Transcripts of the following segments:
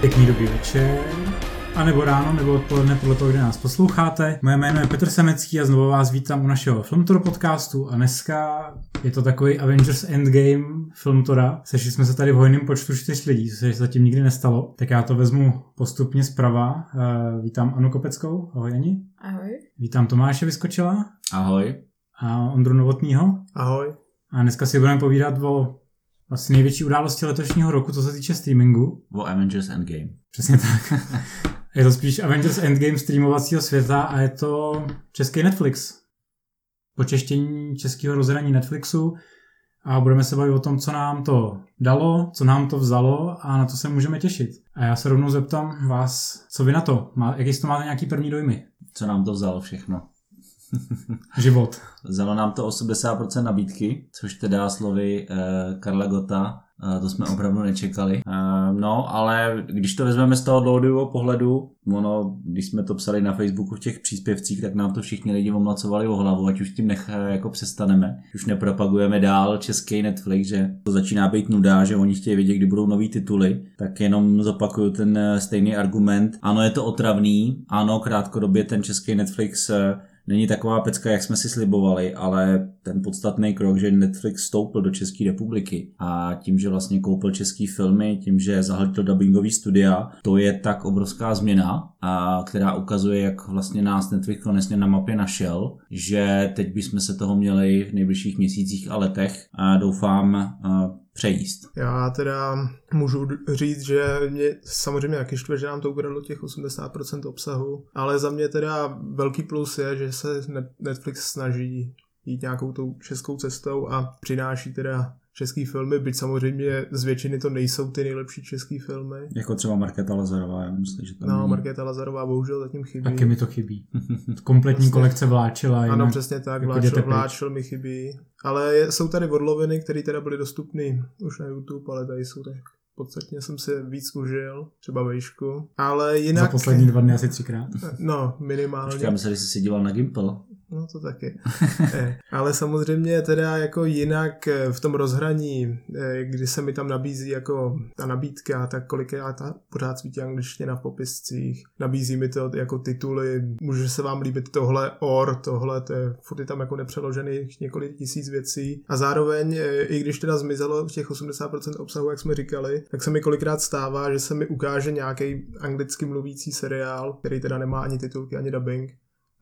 Pěkný dobrý večer. A nebo ráno, nebo odpoledne, podle toho, kde nás posloucháte. Moje jméno je Petr Semecký a znovu vás vítám u našeho Filmtor podcastu a dneska je to takový Avengers Endgame Filmtora. Sešli jsme se tady v hojném počtu čtyř lidí, což se zatím nikdy nestalo. Tak já to vezmu postupně zprava. Uh, vítám Anu Kopeckou. Ahoj Ani. Ahoj. Vítám Tomáše Vyskočila. Ahoj. A Ondru Novotního. Ahoj. A dneska si budeme povídat o asi největší události letošního roku, co se týče streamingu. O Avengers Endgame. Přesně tak. je to spíš Avengers Endgame streamovacího světa a je to český Netflix. Počeštění českého rozhraní Netflixu a budeme se bavit o tom, co nám to dalo, co nám to vzalo a na to se můžeme těšit. A já se rovnou zeptám vás, co vy na to? Jaký to máte nějaký první dojmy? Co nám to vzalo všechno? Život. Vzalo nám to 80% nabídky, což teda slovy eh, Karla Gota, eh, to jsme opravdu nečekali. Eh, no, ale když to vezmeme z toho dlouhodobého pohledu, ono, když jsme to psali na Facebooku v těch příspěvcích, tak nám to všichni lidi omlacovali o hlavu, ať už tím nech, eh, jako přestaneme. Už nepropagujeme dál český Netflix, že to začíná být nuda, že oni chtějí vědět, kdy budou nový tituly, tak jenom zopakuju ten eh, stejný argument. Ano, je to otravný, ano, krátkodobě ten český Netflix eh, není taková pecka, jak jsme si slibovali, ale ten podstatný krok, že Netflix vstoupil do České republiky a tím, že vlastně koupil české filmy, tím, že zahltil dubbingový studia, to je tak obrovská změna, a která ukazuje, jak vlastně nás Netflix konečně na mapě našel, že teď bychom se toho měli v nejbližších měsících a letech a doufám přejíst. Já teda můžu říct, že mě samozřejmě taky štve, že nám to ukradlo těch 80% obsahu, ale za mě teda velký plus je, že se Netflix snaží jít nějakou tou českou cestou a přináší teda český filmy, byť samozřejmě z většiny to nejsou ty nejlepší český filmy. Jako třeba Markéta Lazarová, já myslím, že tam No, není. Markéta Lazarová bohužel zatím chybí. Taky mi to chybí. Kompletní Vlastně- kolekce vláčila. Ano, jinak přesně tak, jako pryč. vláčel mi chybí. Ale jsou tady odloviny, které teda byly dostupné už na YouTube, ale tady jsou tak podstatně jsem si víc užil, třeba vejšku. Ale jinak... Za poslední dva dny asi třikrát. No, minimálně. Počkej, já myslím, že jsi se díval na Gimple. No to taky. Eh, Ale samozřejmě teda jako jinak eh, v tom rozhraní, eh, kdy se mi tam nabízí jako ta nabídka, tak kolikrát ta pořád svítí angličtina v popiscích, nabízí mi to jako tituly, může se vám líbit tohle or, tohle, to je, furt je tam jako nepřeložených několik tisíc věcí. A zároveň, i když teda zmizelo těch 80% obsahu, jak jsme říkali, tak se mi kolikrát stává, že se mi ukáže nějaký anglicky mluvící seriál, který teda nemá ani titulky, ani dubbing,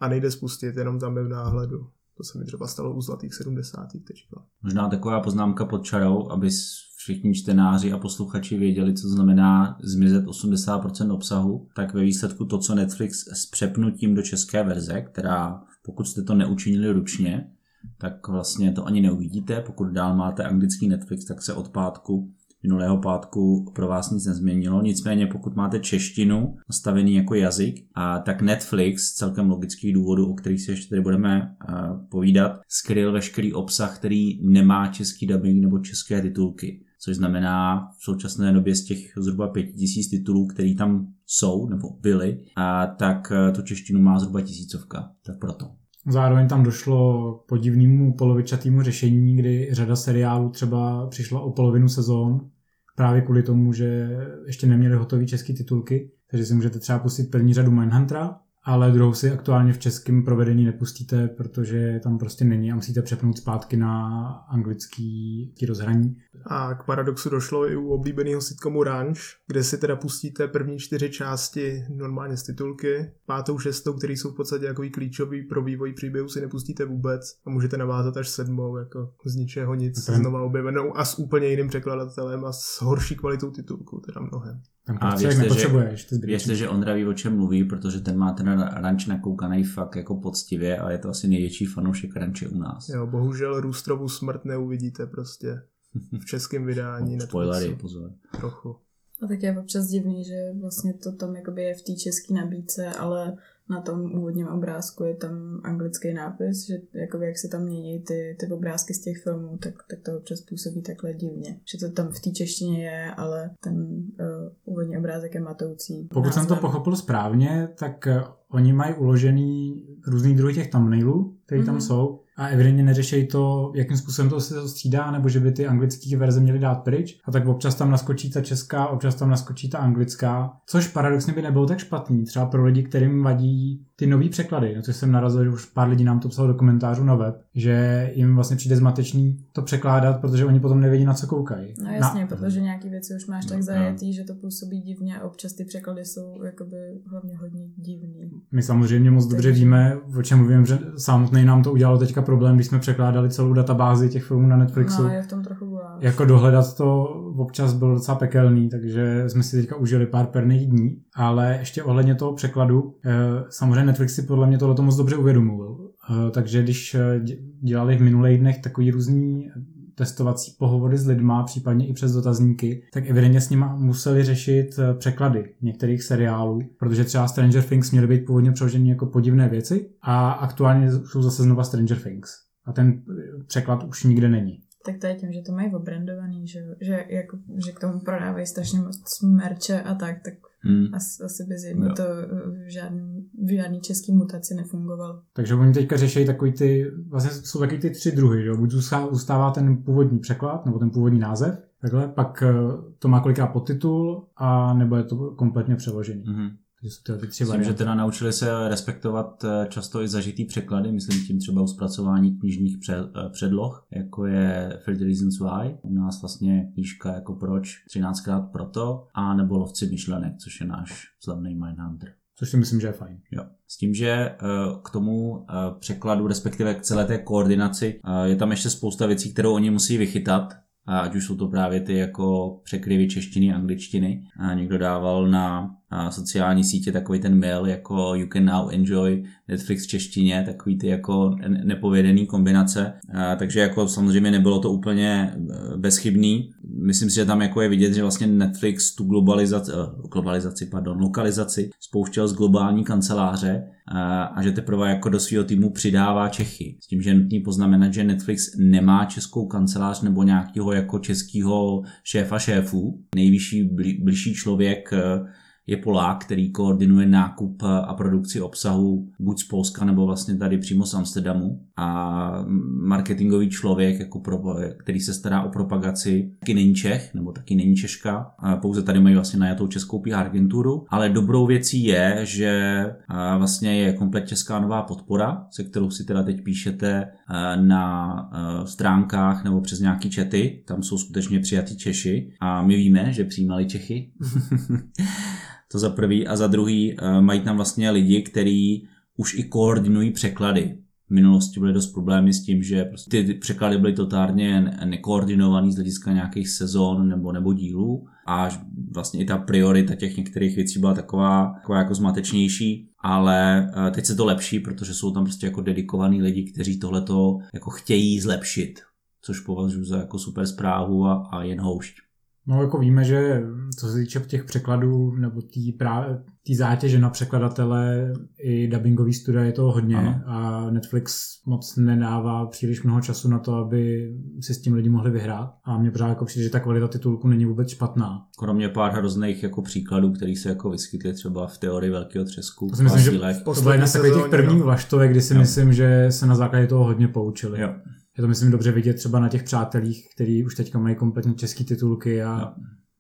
a nejde spustit, jenom tam je v náhledu. To se mi třeba stalo u Zlatých 70. teďka. Možná taková poznámka pod čarou, aby všichni čtenáři a posluchači věděli, co znamená zmizet 80% obsahu, tak ve výsledku to, co Netflix s přepnutím do české verze, která pokud jste to neučinili ručně, tak vlastně to ani neuvidíte. Pokud dál máte anglický Netflix, tak se od pátku minulého pátku pro vás nic nezměnilo. Nicméně pokud máte češtinu nastavený jako jazyk, a tak Netflix celkem logických důvodů, o kterých si ještě tady budeme uh, povídat, skryl veškerý obsah, který nemá český dubbing nebo české titulky. Což znamená v současné době z těch zhruba 5000 titulů, které tam jsou nebo byly, a tak eh, tu češtinu má zhruba tisícovka. Tak proto. Zároveň tam došlo k podivnému polovičatému řešení, kdy řada seriálů třeba přišla o polovinu sezón právě kvůli tomu, že ještě neměli hotové české titulky, takže si můžete třeba pustit první řadu Mindhuntera, ale druhou si aktuálně v českém provedení nepustíte, protože tam prostě není a musíte přepnout zpátky na anglický rozhraní. A k paradoxu došlo i u oblíbeného sitcomu Ranch, kde si teda pustíte první čtyři části normálně z titulky, pátou, šestou, které jsou v podstatě jako klíčový pro vývoj příběhu, si nepustíte vůbec a můžete navázat až sedmou, jako z ničeho nic, Ten- znova objevenou a s úplně jiným překladatelem a s horší kvalitou titulku, teda mnohem. Tam A prostě věřte, že-. Věřte, že Ondra ví, o čem mluví, protože ten má ten ranč nakoukaný fakt jako poctivě a je to asi největší fanoušek ranče u nás. Jo, bohužel Růstrovu smrt neuvidíte prostě v českém vydání. Spoilery, pozor. Trochu. A tak je občas divný, že vlastně to tam jakoby je v té české nabídce, ale na tom úvodním obrázku je tam anglický nápis, že jakoby jak se tam mění ty, ty obrázky z těch filmů, tak, tak to občas působí takhle divně. Že to tam v té češtině je, ale ten uh, úvodní obrázek je matoucí. Pokud jsem to názvem. pochopil správně, tak eh, oni mají uložený různý druhy těch thumbnailů, které tam Mhm. jsou. a evidentně neřešejí to, jakým způsobem to se to střídá, nebo že by ty anglické verze měly dát pryč. A tak občas tam naskočí ta česká, občas tam naskočí ta anglická, což paradoxně by nebylo tak špatný. Třeba pro lidi, kterým vadí ty nový překlady, no což jsem narazil, že už pár lidí nám to psalo do komentářů na web, že jim vlastně přijde zmatečný to překládat, protože oni potom nevědí, na co koukají. No jasně, na... protože nějaký věci už máš tak No, zajetý, že to působí divně a občas ty překlady jsou jakoby hlavně hodně divný. My samozřejmě moc dobře víme, o čem mluvím, že samotný nám to udělalo teďka problém, když jsme překládali celou databázi těch filmů na Netflixu. No je v tom trochu guláš. jako dohledat to občas bylo docela pekelný, takže jsme si teďka užili pár perných dní, ale ještě ohledně toho překladu, eh, samozřejmě Netflix si podle mě tohle moc dobře uvědomil, Eh, takže když eh, dě- dělali v minulých dnech takový různý testovací pohovory s lidma, případně i přes dotazníky, tak evidentně s nima museli řešit eh, překlady některých seriálů, protože třeba Stranger Things měly být původně přeloženy jako podivné věci a aktuálně jsou zase znova Stranger Things. A ten eh, překlad už nikde není. Tak to je tím, že to mají obrandovaný, že, že, jako, že k tomu prodávají strašně moc merče a tak, tak Hmm. asi, asi by zjevně Jo. to eh, v žádný, v žádný český mutaci nefungovalo. Takže oni teďka řeší takový ty, vlastně jsou taky ty tři druhy, že jo? buď zůstá- zůstává ten původní překlad, nebo ten původní název, takhle, pak eh, to má kolikrát podtitul, a nebo je to kompletně přeložený. Mhm. Takže jsou tyhle ty tři Myslím, že teda naučili se respektovat eh, často i zažitý překlady, myslím tím třeba u zpracování knižních eh, předloh, jako je 30 Reasons Why, u nás vlastně knížka jako proč, 13krát proto, a nebo Lovci myšlenek, což je náš slavný Mindhunter. Což si myslím, že je fajn. Jo. S tím, že eh, k tomu překladu, respektive k celé té koordinaci, je tam ještě spousta věcí, kterou oni musí vychytat, a ať už jsou to právě ty jako překryvy češtiny, angličtiny. A někdo dával na sociální sítě takový ten mail jako you can now enjoy Netflix v češtině, takový ty jako ne- nepovědený kombinace. Takže jako samozřejmě nebylo to úplně eh, bezchybný. Myslím si, že tam jako je vidět, že vlastně Netflix tu globalizaci, eh, globalizaci, pardon, lokalizaci spouštěl z globální kanceláře a, že teprve jako do svého týmu přidává Čechy. S tím, že je nutný poznamenat, že Netflix nemá českou kancelář nebo nějakého jako českého šéfa šéfů. Nejvyšší bli, bližší člověk eh, je Polák, který koordinuje nákup a produkci obsahu buď z Polska nebo vlastně tady přímo z Amsterdamu. A marketingový člověk, jako pro, který se stará o propagaci, taky není Čech, nebo taky není Češka, a pouze tady mají vlastně najatou českou PR agenturu, ale dobrou věcí je, že vlastně je komplet česká nová podpora, se kterou si teda teď píšete na stránkách nebo přes nějaký čety, tam jsou skutečně přijatí Češi. A my víme, že přijímali Čechy. To za prvý. A za druhý eh, mají tam vlastně lidi, kteří už i koordinují překlady. V minulosti byly dost problémy s tím, že prostě ty překlady byly totálně ne- nekoordinovaný z hlediska nějakých sezon nebo, nebo dílů a vlastně i ta priorita těch některých věcí byla taková, taková jako zmatečnější, ale eh, teď se to lepší, protože jsou tam prostě jako dedikovaní lidi, kteří tohleto jako chtějí zlepšit, což považuji za jako super zprávu a, a jen houšť. No jako víme, že co se týče těch překladů nebo tý zátěže na překladatele i dubbingový studia je toho hodně Ano. a Netflix moc nedává příliš mnoho času na to, aby si s tím lidi mohli vyhrát a mně pořád jako přijde, že ta kvalita titulku není vůbec špatná. Kromě pár hrozných jako příkladů, který se jako vyskytly třeba v teorii velkého třesku. To si myslím, že to bylo jedna z těch prvních no. vlaštovek, kdy si Jo. myslím, že se na základě toho hodně poučili. Jo. Je to myslím dobře vidět třeba na těch přátelích, který už teďka mají kompletně český titulky a Jo.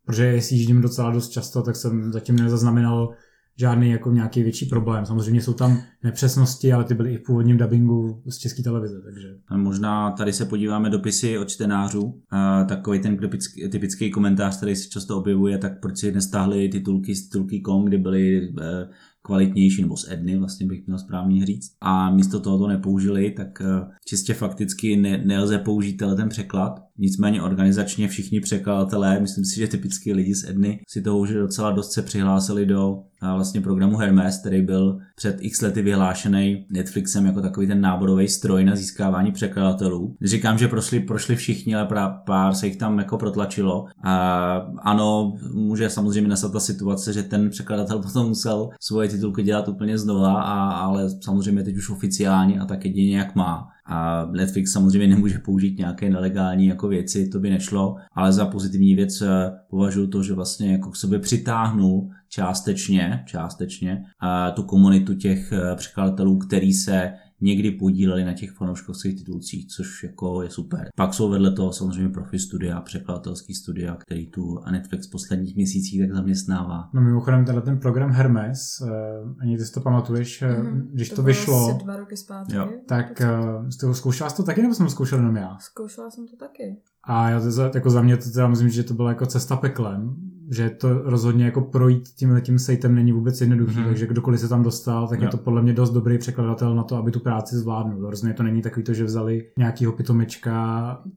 protože jestli jíždím docela dost často, tak jsem zatím nezaznamenal žádný jako nějaký větší problém. Samozřejmě jsou tam nepřesnosti, ale ty byly i v původním dubbingu z české televize, takže A Možná tady se podíváme dopisy od čtenářů. A takový ten typický, typický komentář, který se často objevuje, tak proč si nestáhli titulky z titulky.com, kdy byly eh, kvalitnější, nebo z Edny vlastně bych měl správně říct. A místo toho to nepoužili, tak eh, čistě fakticky ne, nelze použít ten překlad. Nicméně organizačně všichni překladatelé, myslím si, že typicky lidi z Edny si toho už docela dost se přihlásili do a vlastně programu Hermes, který byl před x lety vyhlášený Netflixem jako takový ten náborový stroj na získávání překladatelů. Říkám, že prošli, prošli všichni, ale pra- pár se jich tam jako protlačilo. A ano, může samozřejmě nastat ta situace, že ten překladatel potom musel svoje titulky dělat úplně znova, a, ale samozřejmě teď už oficiálně a tak jedině jak má. A Netflix samozřejmě nemůže použít nějaké nelegální jako věci, to by nešlo, ale za pozitivní věc eh, považuji to, že vlastně jako k sobě přitáhnul částečně, částečně a tu komunitu těch eh, překladatelů, který se někdy podíleli na těch fanouškovských titulcích, což jako je super. Pak jsou vedle toho samozřejmě profi studia, překladatelský studia, který tu Netflix v posledních měsících tak zaměstnává. No mimochodem tenhle ten program Hermes, uh, ani ty si to pamatuješ, mm-hmm. když to, to vyšlo, asi dva roky zpátky. Jo. tak uh, jsi to zkoušela jsi to taky, nebo jsem to zkoušel jenom já? Zkoušela jsem to taky. A já to, jako za mě to teda myslím, že to byla jako cesta peklem, že to rozhodně jako projít tím tím sejtem není vůbec jednoduchý, hmm. takže kdokoliv se tam dostal, tak jo. je to podle mě dost dobrý překladatel na to, aby tu práci zvládnul. Rozhodně to není takový to, že vzali nějakýho pitomečka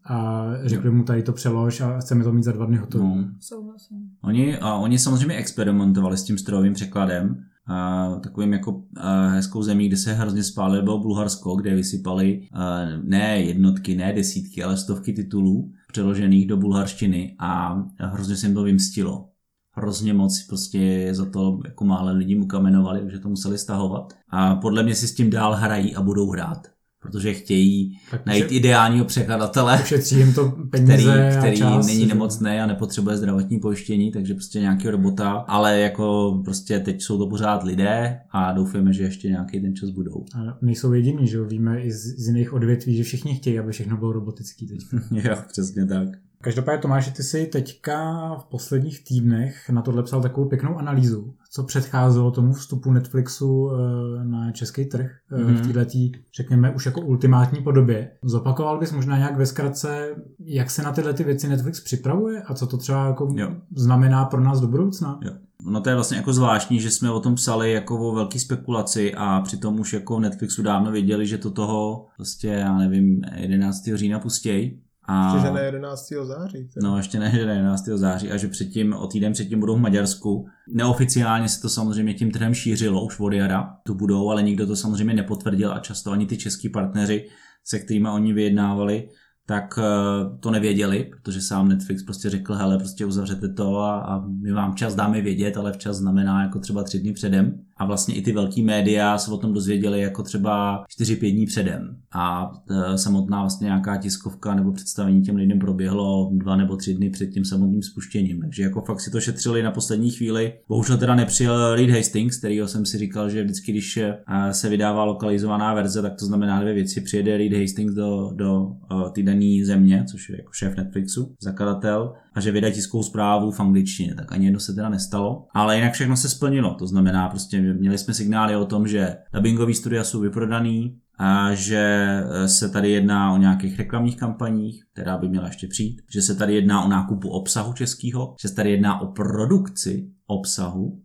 a řekli jo. mu tady to přelož a chceme to mít za dva dny hotovo. No. Souhlasím. Oni, a oni samozřejmě experimentovali s tím strojovým překladem, a takovým jako a hezkou zemí, kde se hrozně spálilo, bylo Bulharsko, kde vysypali a ne jednotky, ne desítky, ale stovky titulů přeložených do bulharštiny a hrozně se jim to vymstilo. Hrozně moc prostě za to jako málo lidí mu kamenovali, že to museli stahovat. A podle mě si s tím dál hrají a budou hrát protože chtějí tak najít že... ideálního překladatele, ušetří jim to peníze který, který čas, není nemocný a nepotřebuje zdravotní pojištění, takže prostě nějaký robota, ale jako prostě teď jsou to pořád lidé a doufáme, že ještě nějaký ten čas budou. A nejsou jediní, že jo, víme i z, z jiných odvětví, že všichni chtějí, aby všechno bylo robotický teď. jo, přesně tak. Každopádně Tomáš, ty jsi teďka v posledních týdnech na tohle psal takovou pěknou analýzu, co předcházelo tomu vstupu Netflixu eh, na český trh mm-hmm. v této, řekněme, už jako ultimátní podobě. Zopakoval bys možná nějak ve zkratce, jak se na tyhle ty věci Netflix připravuje a co to třeba jako jo. znamená pro nás do budoucna? Jo. No to je vlastně jako zvláštní, že jsme o tom psali jako o velký spekulaci a přitom už jako Netflixu dávno věděli, že to toho prostě, já nevím, 11. října pustějí a... Ještě, že ne 11. září. Teda. No, ještě ne, že ne 11. září a že předtím, o týden předtím budou v Maďarsku. Neoficiálně se to samozřejmě tím trhem šířilo už od jara, tu budou, ale nikdo to samozřejmě nepotvrdil a často ani ty český partneři, se kterými oni vyjednávali, tak eh, to nevěděli, protože sám Netflix prostě řekl, hele, prostě uzavřete to a, a my vám čas dáme vědět, ale včas znamená jako třeba tři dny předem. A vlastně i ty velký média se o tom dozvěděli jako třeba 4-5 dní předem. A e, samotná vlastně nějaká tiskovka nebo představení těm lidem proběhlo dva nebo tři dny před tím samotným spuštěním. Takže jako fakt si to šetřili na poslední chvíli. Bohužel teda nepřijel Reed Hastings, kterýho jsem si říkal, že vždycky, když e, se vydává lokalizovaná verze, tak to znamená dvě věci. Přijede Reed Hastings do, do e, té dané země, což je jako šéf Netflixu, zakladatel, a že vydají tiskovou zprávu v angličtině. Tak ani jedno se teda nestalo. Ale jinak všechno se splnilo. To znamená prostě měli jsme signály o tom, že dubbingové studia jsou vyprodaný, a že e, se tady jedná o nějakých reklamních kampaních, která by měla ještě přijít, že se tady jedná o nákupu obsahu českého, že se tady jedná o produkci obsahu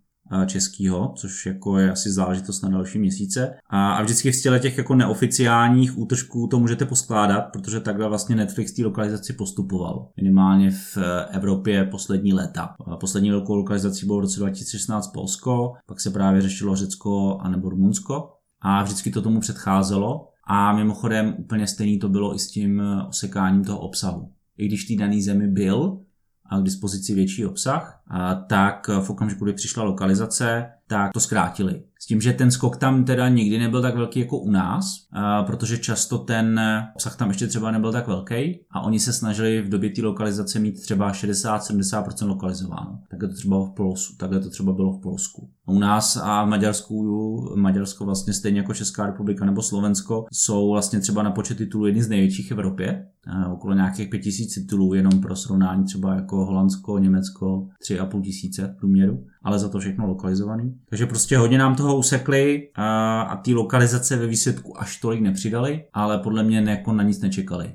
českého, což jako je asi záležitost na další měsíce. A, a vždycky v těle těch jako neoficiálních útržků to můžete poskládat, protože takhle vlastně Netflix té lokalizaci postupoval. Minimálně v e, Evropě poslední léta. Poslední velkou lokalizací bylo v roce 2016 Polsko, pak se právě řešilo Řecko a nebo Rumunsko. A vždycky to tomu předcházelo. A mimochodem úplně stejný to bylo i s tím osekáním toho obsahu. I když v té dané zemi byl a k dispozici větší obsah, tak v okamžiku, kdy přišla lokalizace, tak to zkrátili. S tím, že ten skok tam teda nikdy nebyl tak velký jako u nás, protože často ten obsah tam ještě třeba nebyl tak velký a oni se snažili v době té lokalizace mít třeba 60-70% lokalizováno. Takhle to třeba v Polsku, takhle to třeba bylo v Polsku. U nás a v Maďarsku, Maďarsko vlastně stejně jako Česká republika nebo Slovensko jsou vlastně třeba na počet titulů jedny z největších v Evropě. Okolo nějakých 5000 titulů jenom pro srovnání třeba jako Holandsko, Německo, 3,5 tisíce v průměru ale za to všechno lokalizovaný. Takže prostě hodně nám toho usekli a, a ty lokalizace ve výsledku až tolik nepřidali, ale podle mě jako na nic nečekali.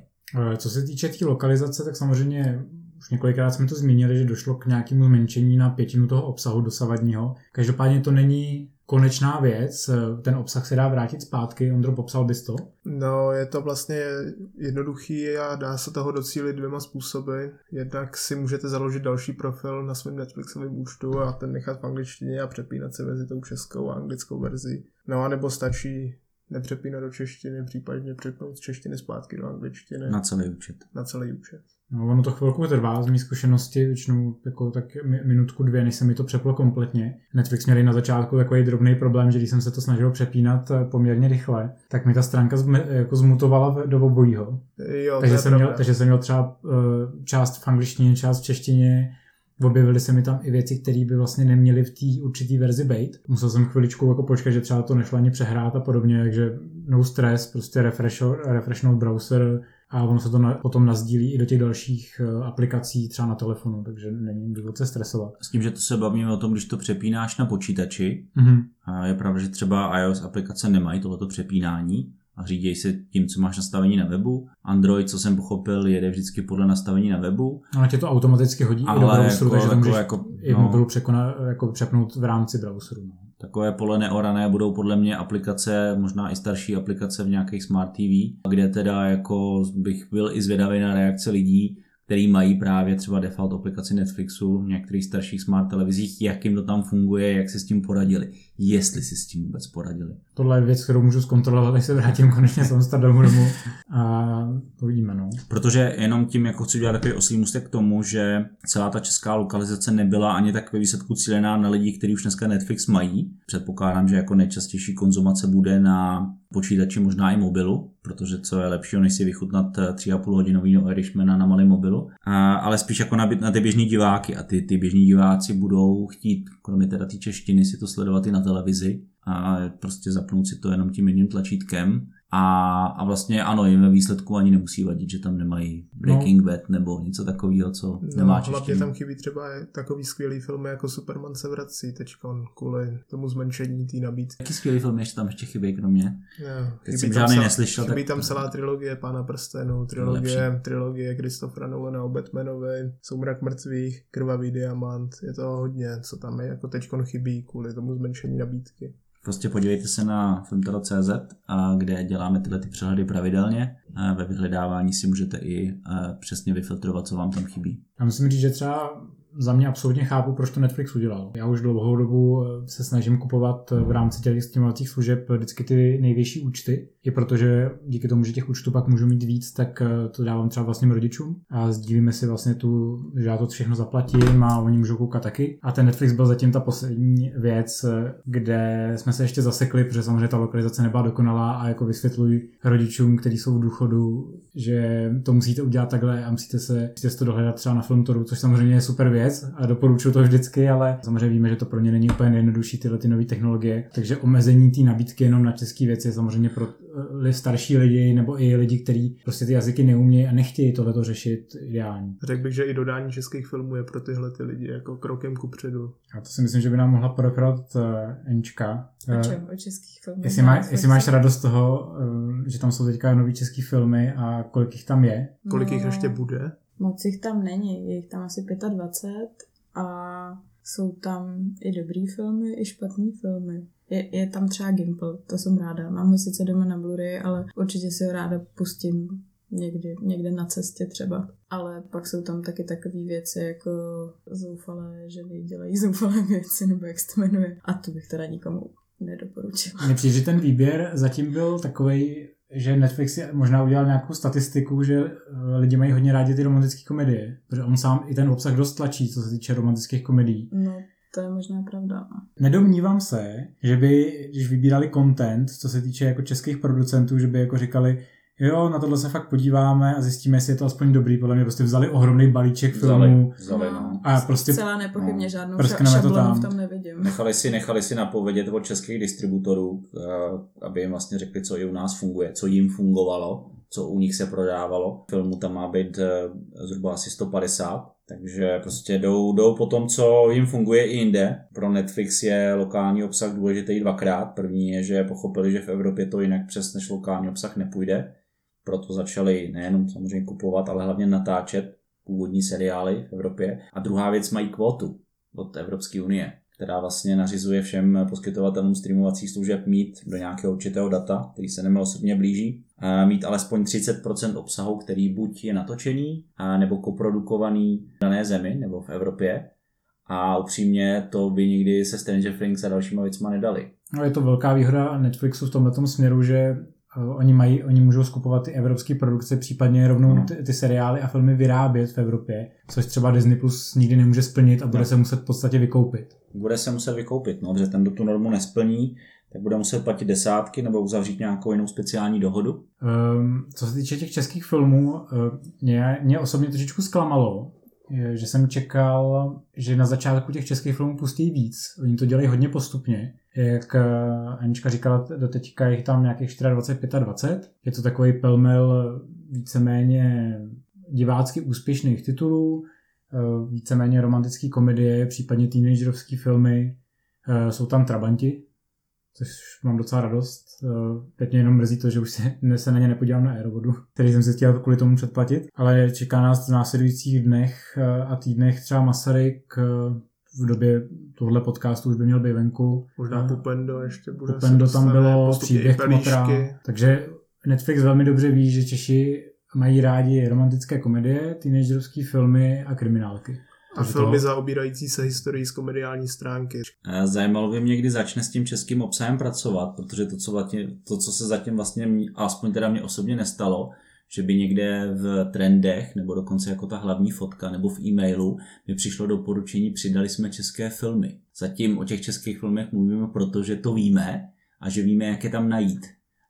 E, co se týče té tý lokalizace, tak samozřejmě už několikrát jsme to zmínili, že došlo k nějakému zmenšení na pětinu toho obsahu dosavadního. Každopádně to není konečná věc, ten obsah se dá vrátit zpátky, Ondro, popsal bys to? No, je to vlastně jednoduchý a dá se toho docílit dvěma způsoby. Jednak si můžete založit další profil na svém Netflixovém účtu a ten nechat v angličtině a přepínat se mezi tou českou a anglickou verzi. No a nebo stačí nepřepínat do češtiny, případně přepnout z češtiny zpátky do angličtiny. Na celý účet. Na celý účet. No, ono to chvilku trvá, z mý zkušenosti, většinou jako tak minutku, dvě, než se mi to přeplo kompletně. Netflix měli na začátku takový drobný problém, že když jsem se to snažil přepínat eh, poměrně rychle, tak mi ta stránka zme, jako zmutovala do obojího. Jo, takže, jsem měl, takže jsem měl třeba uh, část v angličtině, část v češtině, objevily se mi tam i věci, které by vlastně neměly v té určité verzi být. Musel jsem chviličku jako počkat, že třeba to nešlo ani přehrát a podobně, takže no stress, prostě refresh, refreshnout browser, a ono se to na, potom nazdílí i do těch dalších uh, aplikací, třeba na telefonu, takže není důvod se stresovat. S tím, že to se bavíme o tom, když to přepínáš na počítači, Mhm. a je pravda, že třeba iOS aplikace nemají tohleto přepínání a řídí se tím, co máš nastavení na webu. Android, co jsem pochopil, jede vždycky podle nastavení na webu, Ale tě to automaticky hodí i do ale browseru, jako, takže to jako, můžeš jako, i no, mobilu překonat, jako přepnout v rámci browseru. No. Takové pole neorané budou podle mě aplikace, možná i starší aplikace v nějakých smart TV, kde teda jako bych byl i zvědavý na reakce lidí, který mají právě třeba default aplikaci Netflixu v některých starších smart televizích, jak jim to tam funguje, jak si s tím poradili, jestli si s tím vůbec poradili. Tohle je věc, kterou můžu zkontrolovat, až se vrátím konečně z Amsterdamu domů a uvidíme. No. Protože jenom tím, jako chci udělat takový oslý k tomu, že celá ta česká lokalizace nebyla ani tak ve výsledku cílená na lidi, kteří už dneska Netflix mají. Předpokládám, že jako nejčastější konzumace bude na počítači, možná i mobilu, protože co je lepšího, než si vychutnat eh, 3,5 hodinový Irishmana na malém mobilu, a, ale spíš jako na, na ty běžní diváky a ty, ty běžní diváci budou chtít, kromě teda té češtiny, si to sledovat i na televizi a prostě zapnout si to jenom tím jedním tlačítkem a, a vlastně ano, jim ve výsledku ani nemusí vadit, že tam nemají Breaking Bad nebo něco takového, co No, nemá hlavně češtinu. tam chybí třeba takový skvělý filmy jako Superman se vrací teďkon kvůli tomu zmenšení té nabídky. Jaký skvělý film ještě tam ještě chybí kromě? No, Teď jsem žádný neslyšel, Chybí tak- tam celá trilogie Pána prstenů, trilogie, trilogie Christophera Nolana o Batmanovi, Soumrak mrtvých, Krvavý diamant, je to hodně, co tam je, jako teďkon chybí kvůli tomu zmenšení nabídky. Prostě podívejte se na filmtelo.cz, a kde děláme tyhle ty přehledy pravidelně. Ve vyhledávání si můžete i eh, přesně vyfiltrovat, co vám tam chybí. Já musím říct, že třeba za mě absolutně chápu, proč to Netflix udělal. Já už dlouhou dobu eh, se snažím kupovat eh, v rámci těch streamovacích služeb vždycky ty největší účty, i protože díky tomu, že těch účtů pak můžu mít víc, tak eh, to dávám třeba vlastním rodičům a sdílíme si vlastně tu, že já to všechno zaplatím a oni můžou koukat taky. A ten Netflix byl zatím ta poslední věc, eh, kde jsme se ještě zasekli, protože samozřejmě ta lokalizace nebyla dokonalá a jako vysvětluji rodičům, kteří jsou v důchodu, že to musíte udělat takhle a musíte se, musíte to dohledat třeba na Filmtoru, což samozřejmě je super věc a doporučuji to vždycky, ale samozřejmě víme, že to pro ně není úplně nejjednodušší tyhle ty nové technologie, takže omezení té nabídky jenom na české věci je samozřejmě pro eh, starší lidi nebo i lidi, kteří prostě ty jazyky neumějí a nechtějí tohleto řešit ideální. Řekl bych, že i dodání českých filmů je pro tyhle ty lidi jako krokem ku předu. A to si myslím, že by nám mohla poreferovat uh, Enčka. O Eh, čem? O českých filmech? Jestli, má, jestli máš radost z toho, eh, že tam jsou teďka nový český filmy a kolik jich tam je? Kolik jich No, ještě bude? Moc jich tam není, je jich tam asi 25 a jsou tam i dobrý filmy, i špatný filmy. Je, je tam třeba Gimple, to jsem ráda. Mám ho sice doma na Blu-ray, ale určitě si ho ráda pustím někdy, někde na cestě třeba. Ale pak jsou tam taky takové věci jako zoufalé ženy dělají zoufalé věci, nebo jak se to jmenuje. A to bych teda nikomu nedoporučila. Mně přijde, že ten výběr zatím byl takový, že Netflix si možná udělal nějakou statistiku, že eh, lidi mají hodně rádi ty romantické komedie, protože on sám i ten obsah dost tlačí, co se týče romantických komedií. No, to je možná pravda. Nedomnívám se, že by, když vybírali content, co se týče jako českých producentů, že by jako říkali, jo, na tohle se fakt podíváme a zjistíme, jestli je to aspoň dobrý. Podle mě prostě vzali ohromný balíček filmů vzali, no. a prostě Celá nepochybně no, žádnou prskneme ša- to šablonu tam. v tom nevidím. Nechali si, nechali si napovědět od českých distributorů, eh, aby jim vlastně řekli, co i u nás funguje, co jim fungovalo, co u nich se prodávalo. Filmu tam má být eh, zhruba asi 150, takže prostě jdou, jdou po tom, co jim funguje i jinde. Pro Netflix je lokální obsah důležitý dvakrát. První je, že pochopili, že v Evropě to jinak přes než lokální obsah nepůjde. Proto začali nejenom samozřejmě kupovat, ale hlavně natáčet původní seriály v Evropě. A druhá věc mají kvótu od Evropské unie, která vlastně nařizuje všem poskytovatelům streamovacích služeb mít do nějakého určitého data, který se nemilosrdně blíží, mít alespoň 30% obsahu, který buď je natočený, nebo koprodukovaný v dané zemi nebo v Evropě. A upřímně to by nikdy se Stranger Things a dalšíma věcma nedali. No, je to velká výhoda Netflixu v tomhle směru, že oni, mají, oni můžou skupovat ty evropské produkce, případně rovnou No. ty, ty seriály a filmy vyrábět v Evropě, což třeba Disney Plus nikdy nemůže splnit a bude No. se muset v podstatě vykoupit. Bude se muset vykoupit, no, protože ten, kdo tu normu nesplní, tak bude muset platit desátky nebo uzavřít nějakou jinou speciální dohodu. Um, co se týče těch českých filmů, uh, mě, mě osobně trošičku zklamalo, že jsem čekal, že na začátku těch českých filmů pustí víc. Oni to dělají hodně postupně. Jak eh, Anička říkala, do teďka jich tam nějakých 24, 25. Je to takový pelmel víceméně divácky úspěšných titulů, eh, víceméně romantické komedie, případně teenagerovské filmy. Eh, jsou tam trabanti, což mám docela radost. Teď mě jenom mrzí to, že už se, se na ně nepodívám na Aerovodu, který jsem si chtěl kvůli tomu předplatit, ale čeká nás v následujících dnech a týdnech třeba Masaryk v době tohle podcastu už by měl být venku. Možná Pupendo ještě bude. Pupendo tam bylo, příběh Kmotra. Takže Netflix velmi dobře ví, že Češi mají rádi romantické komedie, teenagerovské filmy a kriminálky. A filmy to... zaobírající se historií z komediální stránky. Zajímalo by mě, kdy začne s tím českým obsahem pracovat, protože to, co, vlastně, to, co se zatím vlastně, aspoň teda mě osobně nestalo, že by někde v trendech, nebo dokonce jako ta hlavní fotka, nebo v e-mailu mi přišlo doporučení, přidali jsme české filmy. Zatím o těch českých filmech mluvíme, protože to víme a že víme, jak je tam najít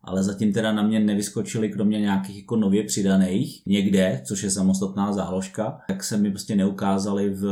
ale zatím teda na mě nevyskočili kromě nějakých jako nově přidaných někde, což je samostatná záložka, tak se mi prostě neukázali v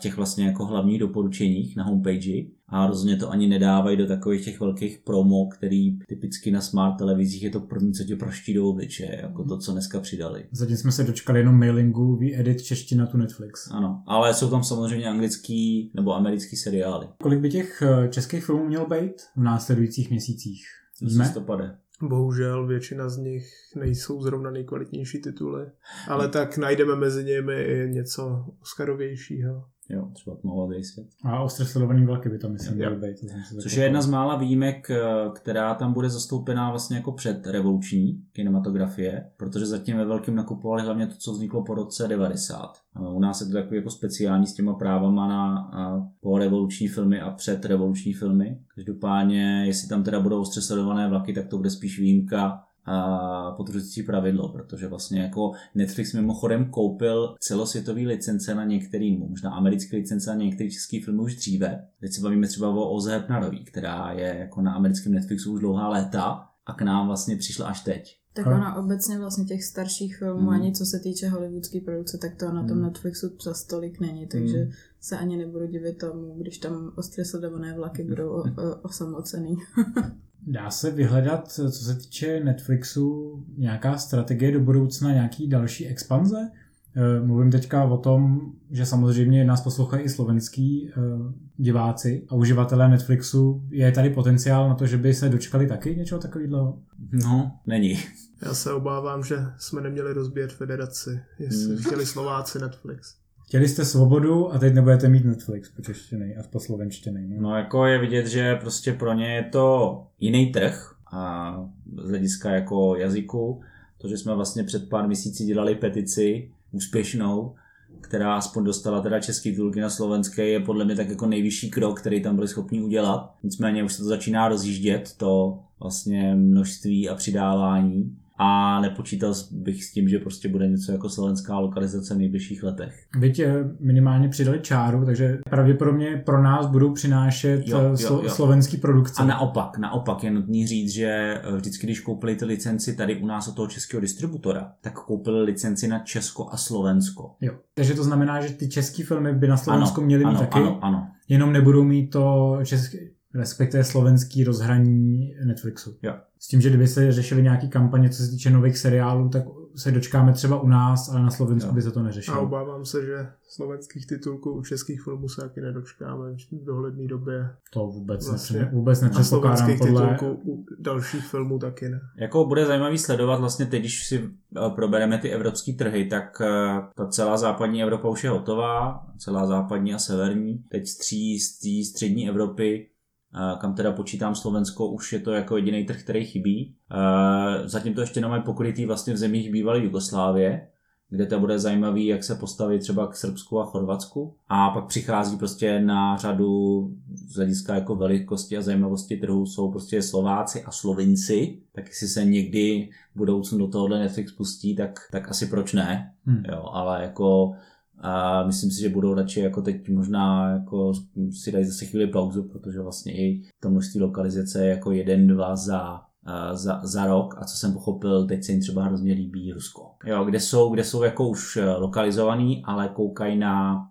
těch vlastně jako hlavních doporučeních na homepage a rozhodně to ani nedávají do takových těch velkých promo, který typicky na smart televizích je to první, co tě proští do obličeje, jako to, co dneska přidali. Zatím jsme se dočkali jenom mailingu, edit čeština tu Netflix. Ano, ale jsou tam samozřejmě anglický nebo americký seriály. Kolik by těch eh, českých filmů mělo být v následujících měsících? Víme? Listopade. Bohužel většina z nich nejsou zrovna nejkvalitnější tituly, ale tak najdeme mezi nimi i něco Oscarovějšího. Jo, třeba tmavý svět. A ostře sledovaný vlaky by tam myslím měly být. Což je jedna z mála výjimek, eh, která tam bude zastoupená vlastně jako před revoluční kinematografie, protože zatím ve velkém nakupovali hlavně to, co vzniklo po roce 90. U nás je to takový jako speciální s těma právama na po revoluční filmy a před revoluční filmy. Každopádně, jestli tam teda budou ostře sledované vlaky, tak to bude spíš výjimka potvrzující pravidlo, protože vlastně jako Netflix mimochodem koupil celosvětový licence na některý, možná americké licence na některý český film už dříve. Teď se bavíme třeba o Oze Hepnarový, která je jako na americkém Netflixu už dlouhá léta a k nám vlastně přišla až teď. Tak ona obecně vlastně těch starších filmů, mm. ani co se týče hollywoodské produkce, tak to na tom mm. Netflixu za tolik není, takže mm. se ani nebudu divit tomu, když tam ostře sledované vlaky budou o, o, osamocený. Dá se vyhledat, co se týče Netflixu, nějaká strategie do budoucna, nějaký další expanze? Eh, mluvím teďka o tom, že samozřejmě nás poslouchají i slovenský eh, diváci a uživatelé Netflixu. Je tady potenciál na to, že by se dočkali taky něčeho takového? No, není. Já se obávám, že jsme neměli rozbíjet federaci, jestli hmm. chtěli Slováci Netflix. Chtěli jste svobodu a teď nebudete mít Netflix po češtinej a po slovenštinej. No. no jako je vidět, že prostě pro ně je to jiný trh a z hlediska jako jazyku, to, že jsme vlastně před pár měsíci dělali petici úspěšnou, která aspoň dostala teda český titulky na slovenské, je podle mě tak jako nejvyšší krok, který tam byli schopni udělat. Nicméně už se to začíná rozjíždět, to vlastně množství a přidávání a nepočítal bych s tím, že prostě bude něco jako slovenská lokalizace v nejbližších letech. Byť eh, minimálně přidali čáru, takže pravděpodobně pro nás budou přinášet jo, jo, slo- jo. slovenský produkce. A naopak, naopak je nutný říct, že eh, vždycky, když koupili ty licenci tady u nás od toho českého distributora, tak koupili licenci na Česko a Slovensko. Jo. Takže to znamená, že ty české filmy by na Slovensku měly mít ano, taky, ano, ano. jenom nebudou mít to české respektive slovenský rozhraní Netflixu. Jo. S tím, že kdyby se řešili nějaký kampaně, co se týče nových seriálů, tak se dočkáme třeba u nás, ale na Slovensku jo. by se to neřešilo. A obávám se, že slovenských titulků u českých filmů se taky nedočkáme v dohledné době. To vůbec, vlastně ne, vůbec nepředpokládám podle... titulků u dalších filmů taky ne. Jako bude zajímavý sledovat vlastně teď, když si eh, probereme ty evropské trhy, tak eh, ta celá západní Evropa už je hotová, celá západní a severní. Teď z tří z té střední Evropy kam teda počítám Slovensko, už je to jako jediný trh, který chybí. Zatím to ještě nemají pokrytý vlastně v zemích bývalé Jugoslávie, kde to bude zajímavý, jak se postaví třeba k Srbsku a Chorvatsku. A pak přichází prostě na řadu z hlediska jako velikosti a zajímavosti trhu jsou prostě Slováci a Slovinci, tak jestli se někdy v budoucnu do tohohle Netflix pustí, tak, tak asi proč ne, hmm. jo, ale jako a myslím si, že budou radši jako teď možná jako si dají zase chvíli pauzu, protože vlastně i to množství lokalizace je jako jeden, dva za za, za rok a co jsem pochopil, teď se jim třeba hrozně líbí Rusko. Jo, kde jsou, kde jsou jako už eh, lokalizovaný, ale koukají na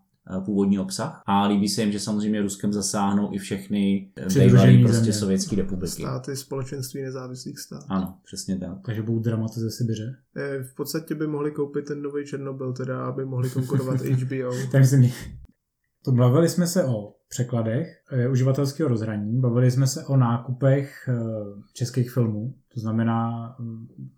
původní obsah a líbí se jim, že samozřejmě Ruskem zasáhnou i všechny eh, bývalé prostě sovětské republiky. Státy společenství nezávislých států. Ano, přesně tak. Takže budou dramat ze Sibiře. Eh, V podstatě by mohli koupit ten nový Černobyl, teda aby mohli konkurovat HBO. Tak myslím, to bavili jsme se o překladech eh, uživatelského rozhraní, bavili jsme se o nákupech eh, českých filmů, to znamená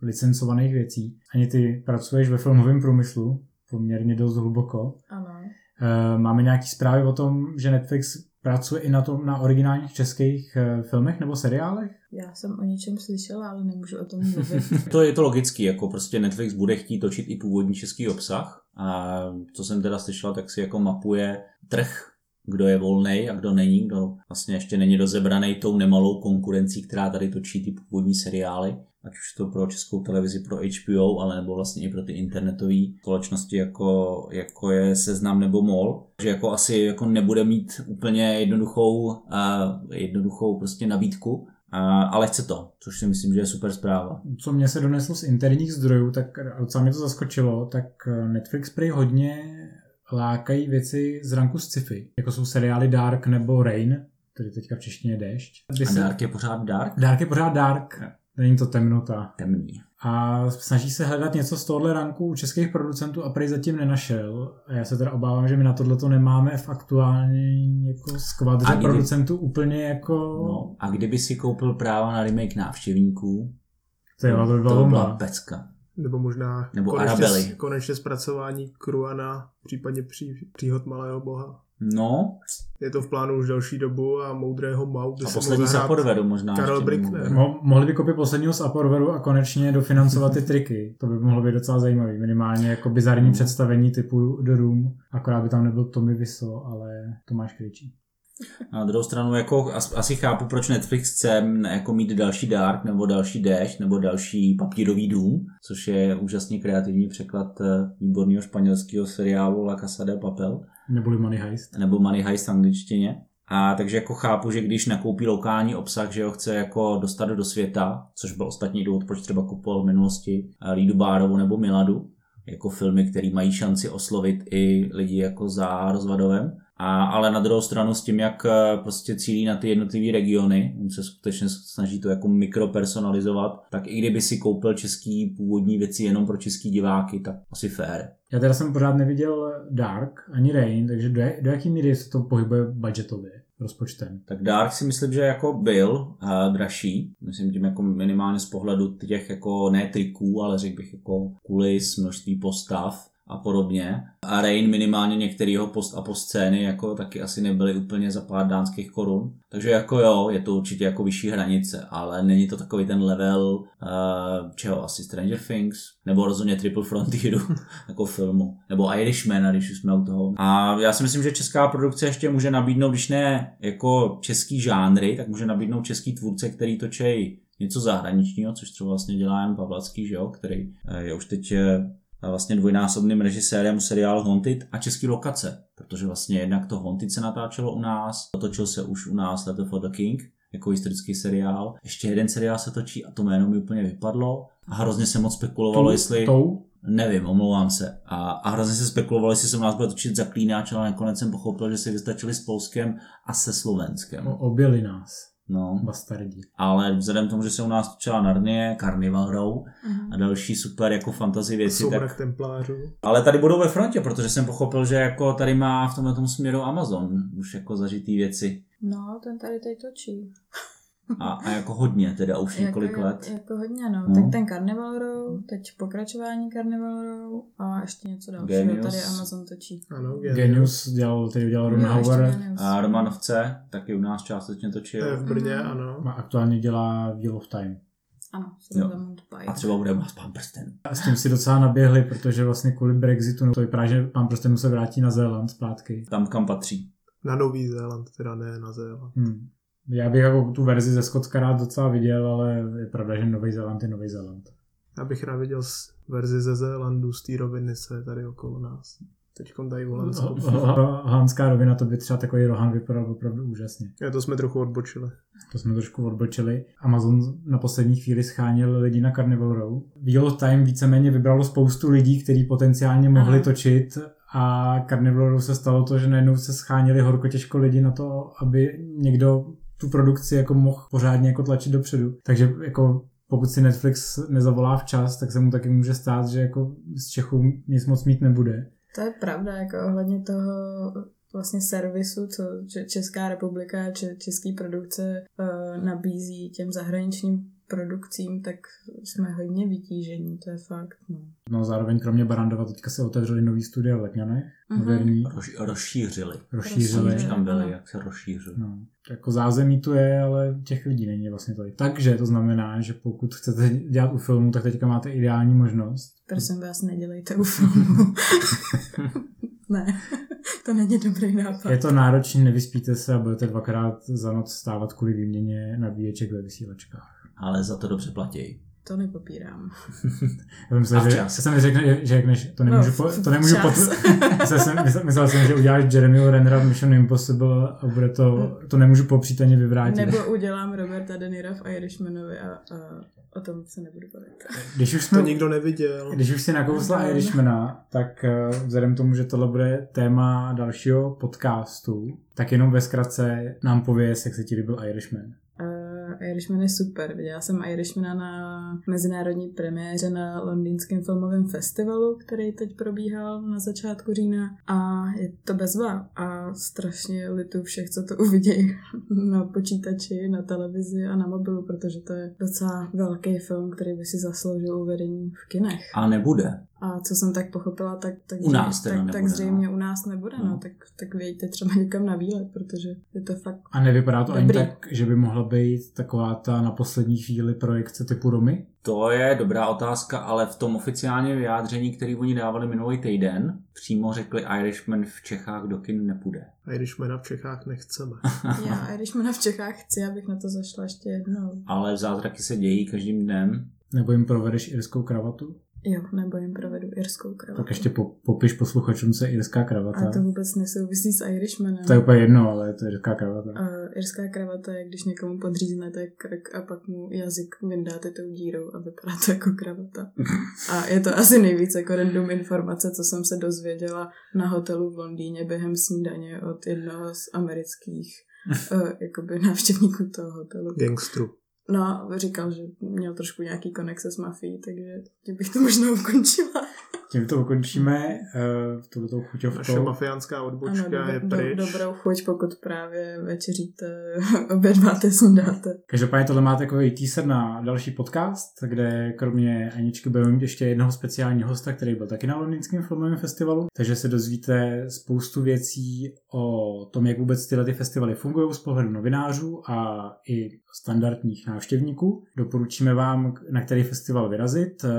licencovaných věcí. Ani ty pracuješ ve filmovém průmyslu, poměrně dost hluboko. Ano. Eh, Máme nějaký zprávy o tom, že Netflix pracuje i na tom na originálních českých eh, filmech nebo seriálech? Já jsem o něčem slyšela, ale nemůžu o tom mluvit. To je to logický, jako prostě Netflix bude chtít točit i původní český obsah a co jsem teda slyšel, tak si jako mapuje trh, kdo je volný a kdo není, kdo vlastně ještě není rozebraný tou nemalou konkurencí, která tady točí ty původní seriály, ať už to pro českou televizi, pro HBO, ale nebo vlastně i pro ty internetové společnosti, jako, jako je Seznam nebo MOL, že jako asi jako nebude mít úplně jednoduchou, uh, jednoduchou prostě nabídku, a, ale chce to, což si myslím, že je super zpráva. Co mě se doneslo z interních zdrojů, tak docela mě to zaskočilo, tak eh, Netflix prý hodně lákají věci z ranku sci-fi, jako jsou seriály Dark nebo Rain, který teďka v češtině je déšť. By A se- Dark je pořád Dark? Dark je pořád Dark, není to temnota. Temný. A snaží se hledat něco z tohohle ranku u českých producentů a prej zatím nenašel. A já se teda obávám, že my na tohle nemáme v aktuální jako skvadře kdy- producentů úplně jako... No, a kdyby si koupil práva na remake návštěvníků, to, je, to by byla to by byla pecka. Nebo možná Nebo konečně, Arabely. konečně zpracování Kruana, případně pří, příhod malého boha. No, Je to v plánu už delší dobu a moudrého Mau by a se poslední mohl zahrát Saporveru možná. Karel Brickner. Mo- mohli by koupit posledního z Aporveru a konečně dofinancovat ty triky. To by mohlo být docela zajímavý. Minimálně jako bizarní No. představení typu The Room. Akorát by tam nebyl Tommy Wiseau, ale Tomáš Krejčí. Na druhou stranu jako as, asi chápu, proč Netflix chce jako mít další Dark, nebo další Dash, nebo další Papírový dům, což je úžasně kreativní překlad eh, výborného španělského seriálu La Casa de Papel. Neboli Money Heist. nebo Money Heist v angličtině. A takže jako chápu, že když nakoupí lokální obsah, že ho chce jako dostat do světa, což byl ostatní důvod, proč třeba kupoval v minulosti eh, Lídu Bárovu nebo Miladu, jako filmy, které mají šanci oslovit i lidi jako za rozvadovem. A, ale na druhou stranu s tím, jak eh, prostě cílí na ty jednotlivé regiony, on se skutečně snaží to jako mikropersonalizovat, tak i kdyby si koupil český původní věci jenom pro český diváky, tak asi fér. Já teda jsem pořád neviděl Dark ani Rain, takže do, do jaký míry se to pohybuje budgetově, rozpočtem? Tak Dark si myslím, že jako byl uh, dražší, myslím tím jako minimálně z pohledu těch jako ne triků, ale řekl bych jako kulis, množství postav a podobně. A Rain minimálně některého post a post scény jako taky asi nebyly úplně za pár dánských korun. Takže jako jo, je to určitě jako vyšší hranice, ale není to takový ten level uh, čeho asi Stranger Things, nebo rozhodně Triple Frontieru jako filmu, nebo Irishmana, když jsme u toho. A já si myslím, že česká produkce ještě může nabídnout, když ne jako český žánry, tak může nabídnout český tvůrce, který točí něco zahraničního, což třeba vlastně dělá Jan Pavlacký, že jo, který eh, je už teď eh, vlastně dvojnásobným režisérem seriálu Haunted a český lokace, protože vlastně jednak to Haunted se natáčelo u nás, točil se už u nás Letter for the King, jako historický seriál. Ještě jeden seriál se točí a to jméno mi úplně vypadlo. A hrozně se moc spekulovalo, Tou- jestli... Tou? Nevím, omlouvám se. A, a hrozně se spekulovalo, jestli se u nás bude točit zaklínač, ale nakonec jsem pochopil, že si vystačili s Polskem a se Slovenskem. O, objeli nás, No, bastardi. ale vzhledem k tomu, že se u nás točila Narnie, Carnival Row Mhm. a další super jako fantasy věci, tak templářů. ale tady budou ve frontě, protože jsem pochopil, že jako tady má v tomhle směru Amazon už jako zažitý věci. No, ten tady teď točí. A, a jako hodně, teda už několik jako, let. Jako hodně, no. No. Tak ten Carnival Row, teď pokračování Carnival Row a ještě něco dalšího Genius. tady Amazon točí. Ano, Genius dělal, který udělal Ron Hauer Genius. A Romanovce taky u nás částečně To je točil. v Brně, Mhm. ano. a aktuálně dělá Wheel of Time. Ano. A třeba bude vás pán prsten. A s tím si docela naběhli, protože vlastně kvůli Brexitu no, to vypadá, že pán prostě se vrátí na Zéland zpátky. Tam, kam patří. Na Nový Zéland, teda ne na Zéland. Hmm. Já bych jako tu verzi ze Skotska rád docela viděl, ale je pravda, že Nový Zéland je Nový Zéland. Já bych rád viděl verzi ze Zélandu z té roviny, co je tady okolo nás. teď tady v Holandsku. Holandská rovina, to by třeba takový Rohan vypadal opravdu úžasně. Já to jsme trochu odbočili. To jsme trošku odbočili. Amazon na poslední chvíli scháněl lidi na Carnival Row. Wheel of Time víceméně vybralo spoustu lidí, kteří potenciálně mohli Aha. točit a Carnival Row se stalo to, že najednou se scháněli horko těžko lidi na to, aby někdo tu produkci jako mohl pořádně jako tlačit dopředu. Takže jako pokud si Netflix nezavolá včas, tak se mu taky může stát, že jako z Čechů nic moc mít nebude. To je pravda, jako ohledně toho vlastně servisu, co Česká republika, če- český produkce uh, nabízí těm zahraničním produkcím, tak jsme hodně vytížení, to je fakt. No. No zároveň kromě Barandova teďka se otevřeli nový studia v Letňanech, Mhm. moderní, Roz, rozšířili. rozšířili. Už Rozšířili. tam byli, jak se rozšířili. No, jako zázemí tu je, ale těch lidí není vlastně tolik. Takže to znamená, že pokud chcete dělat u filmu, tak teďka máte ideální možnost. Prosím vás, nedělejte u filmu. ne, to není dobrý nápad. Je to náročné, nevyspíte se a budete dvakrát za noc stávat kvůli výměně nabíječek ve vysílačkách. Ale za to dobře platí. To nepopírám. Já jsem myslel, A že, že jsem řekl, že, že řekneš, to nemůžu, No, po, to nemůžu včas. pot, myslel, jsem, že uděláš Jeremyho Rennera v Mission Impossible a bude to, to nemůžu popřít ani vyvrátit. Nebo udělám Roberta De Niro v Irishmanovi a, a o tom se nebudu bavit. Když už To jsme, nikdo neviděl. Když už si nakousla. Irishmana, tak eh, vzhledem k tomu, že tohle bude téma dalšího podcastu, tak jenom ve zkratce nám pověs, jak se ti líbil Irishman. Uh, Irishman je super. Viděla jsem Irishmana na mezinárodní premiéře na londýnském filmovém festivalu, který teď probíhal na začátku října a je to bezva a strašně litu všech, co to uvidějí na počítači, na televizi a na mobilu, protože to je docela velký film, který by si zasloužil uvedení v kinech. A nebude. A co jsem tak pochopila, tak, tak, U nás tak, nebude, tak zřejmě no. u nás nebude, no. No. no tak, tak vějte třeba někam na výlet, protože je to fakt A nevypadá to Dobrý. ani tak, že by mohla být taková ta na poslední chvíli projekce typu Romy? To je dobrá otázka, ale v tom oficiálním vyjádření, který oni dávali minulý týden, přímo řekli Irishman v Čechách do kin nepůjde. A když jsme v Čechách nechceme. Já, a když jsme v Čechách chci, abych na to zašla ještě jednou. Ale zázraky se dějí každým dnem. Nebo jim provedeš irskou kravatu? Jo, nebo jim provedu irskou kravatu. Tak ještě po, popiš posluchačům, co je irská kravata. A to vůbec nesouvisí s Irishmanem. to je úplně jedno, ale to je irská kravata. Uh, irská kravata je, když někomu podříznete krk a pak mu jazyk vyndáte tou dírou a vypadá to jako kravata. A je to asi nejvíc jako random informace, co jsem se dozvěděla na hotelu v Londýně během snídaně od jednoho z amerických uh, jakoby návštěvníků toho hotelu. Gangstru. No, říkal, že měl trošku nějaký konexe s mafií, takže tím bych to možná ukončila. Tím to ukončíme, uh, tuto Naše chuťovkou. mafiánská odbočka ano, je do, do, pryč. dobrou chuť, pokud právě večeříte, obědváte, snídáte. Každopádně tohle máte takový teaser na další podcast, kde kromě Aničky budeme mít ještě jednoho speciálního hosta, který byl taky na Londýnském filmovém festivalu, takže se dozvíte spoustu věcí o tom, jak vůbec tyhle ty festivaly fungují z pohledu novinářů a i standardních návštěvníků. Doporučíme vám, na který festival vyrazit, eh,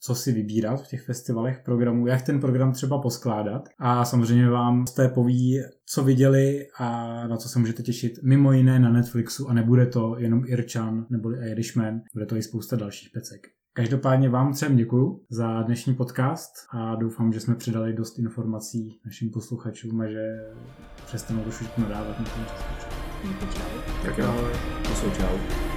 co si vybírat v těch festivalech programů, jak ten program třeba poskládat a samozřejmě vám z té poví, co viděli a na co se můžete těšit mimo jiné na Netflixu a nebude to jenom Irčan neboli Irishman, bude to i spousta dalších pecek. Každopádně vám třem děkuju za dnešní podcast a doufám, že jsme přidali dost informací našim posluchačům a že přestanou trošičku nadávat na ten čas. Tak jo. To jsou čau.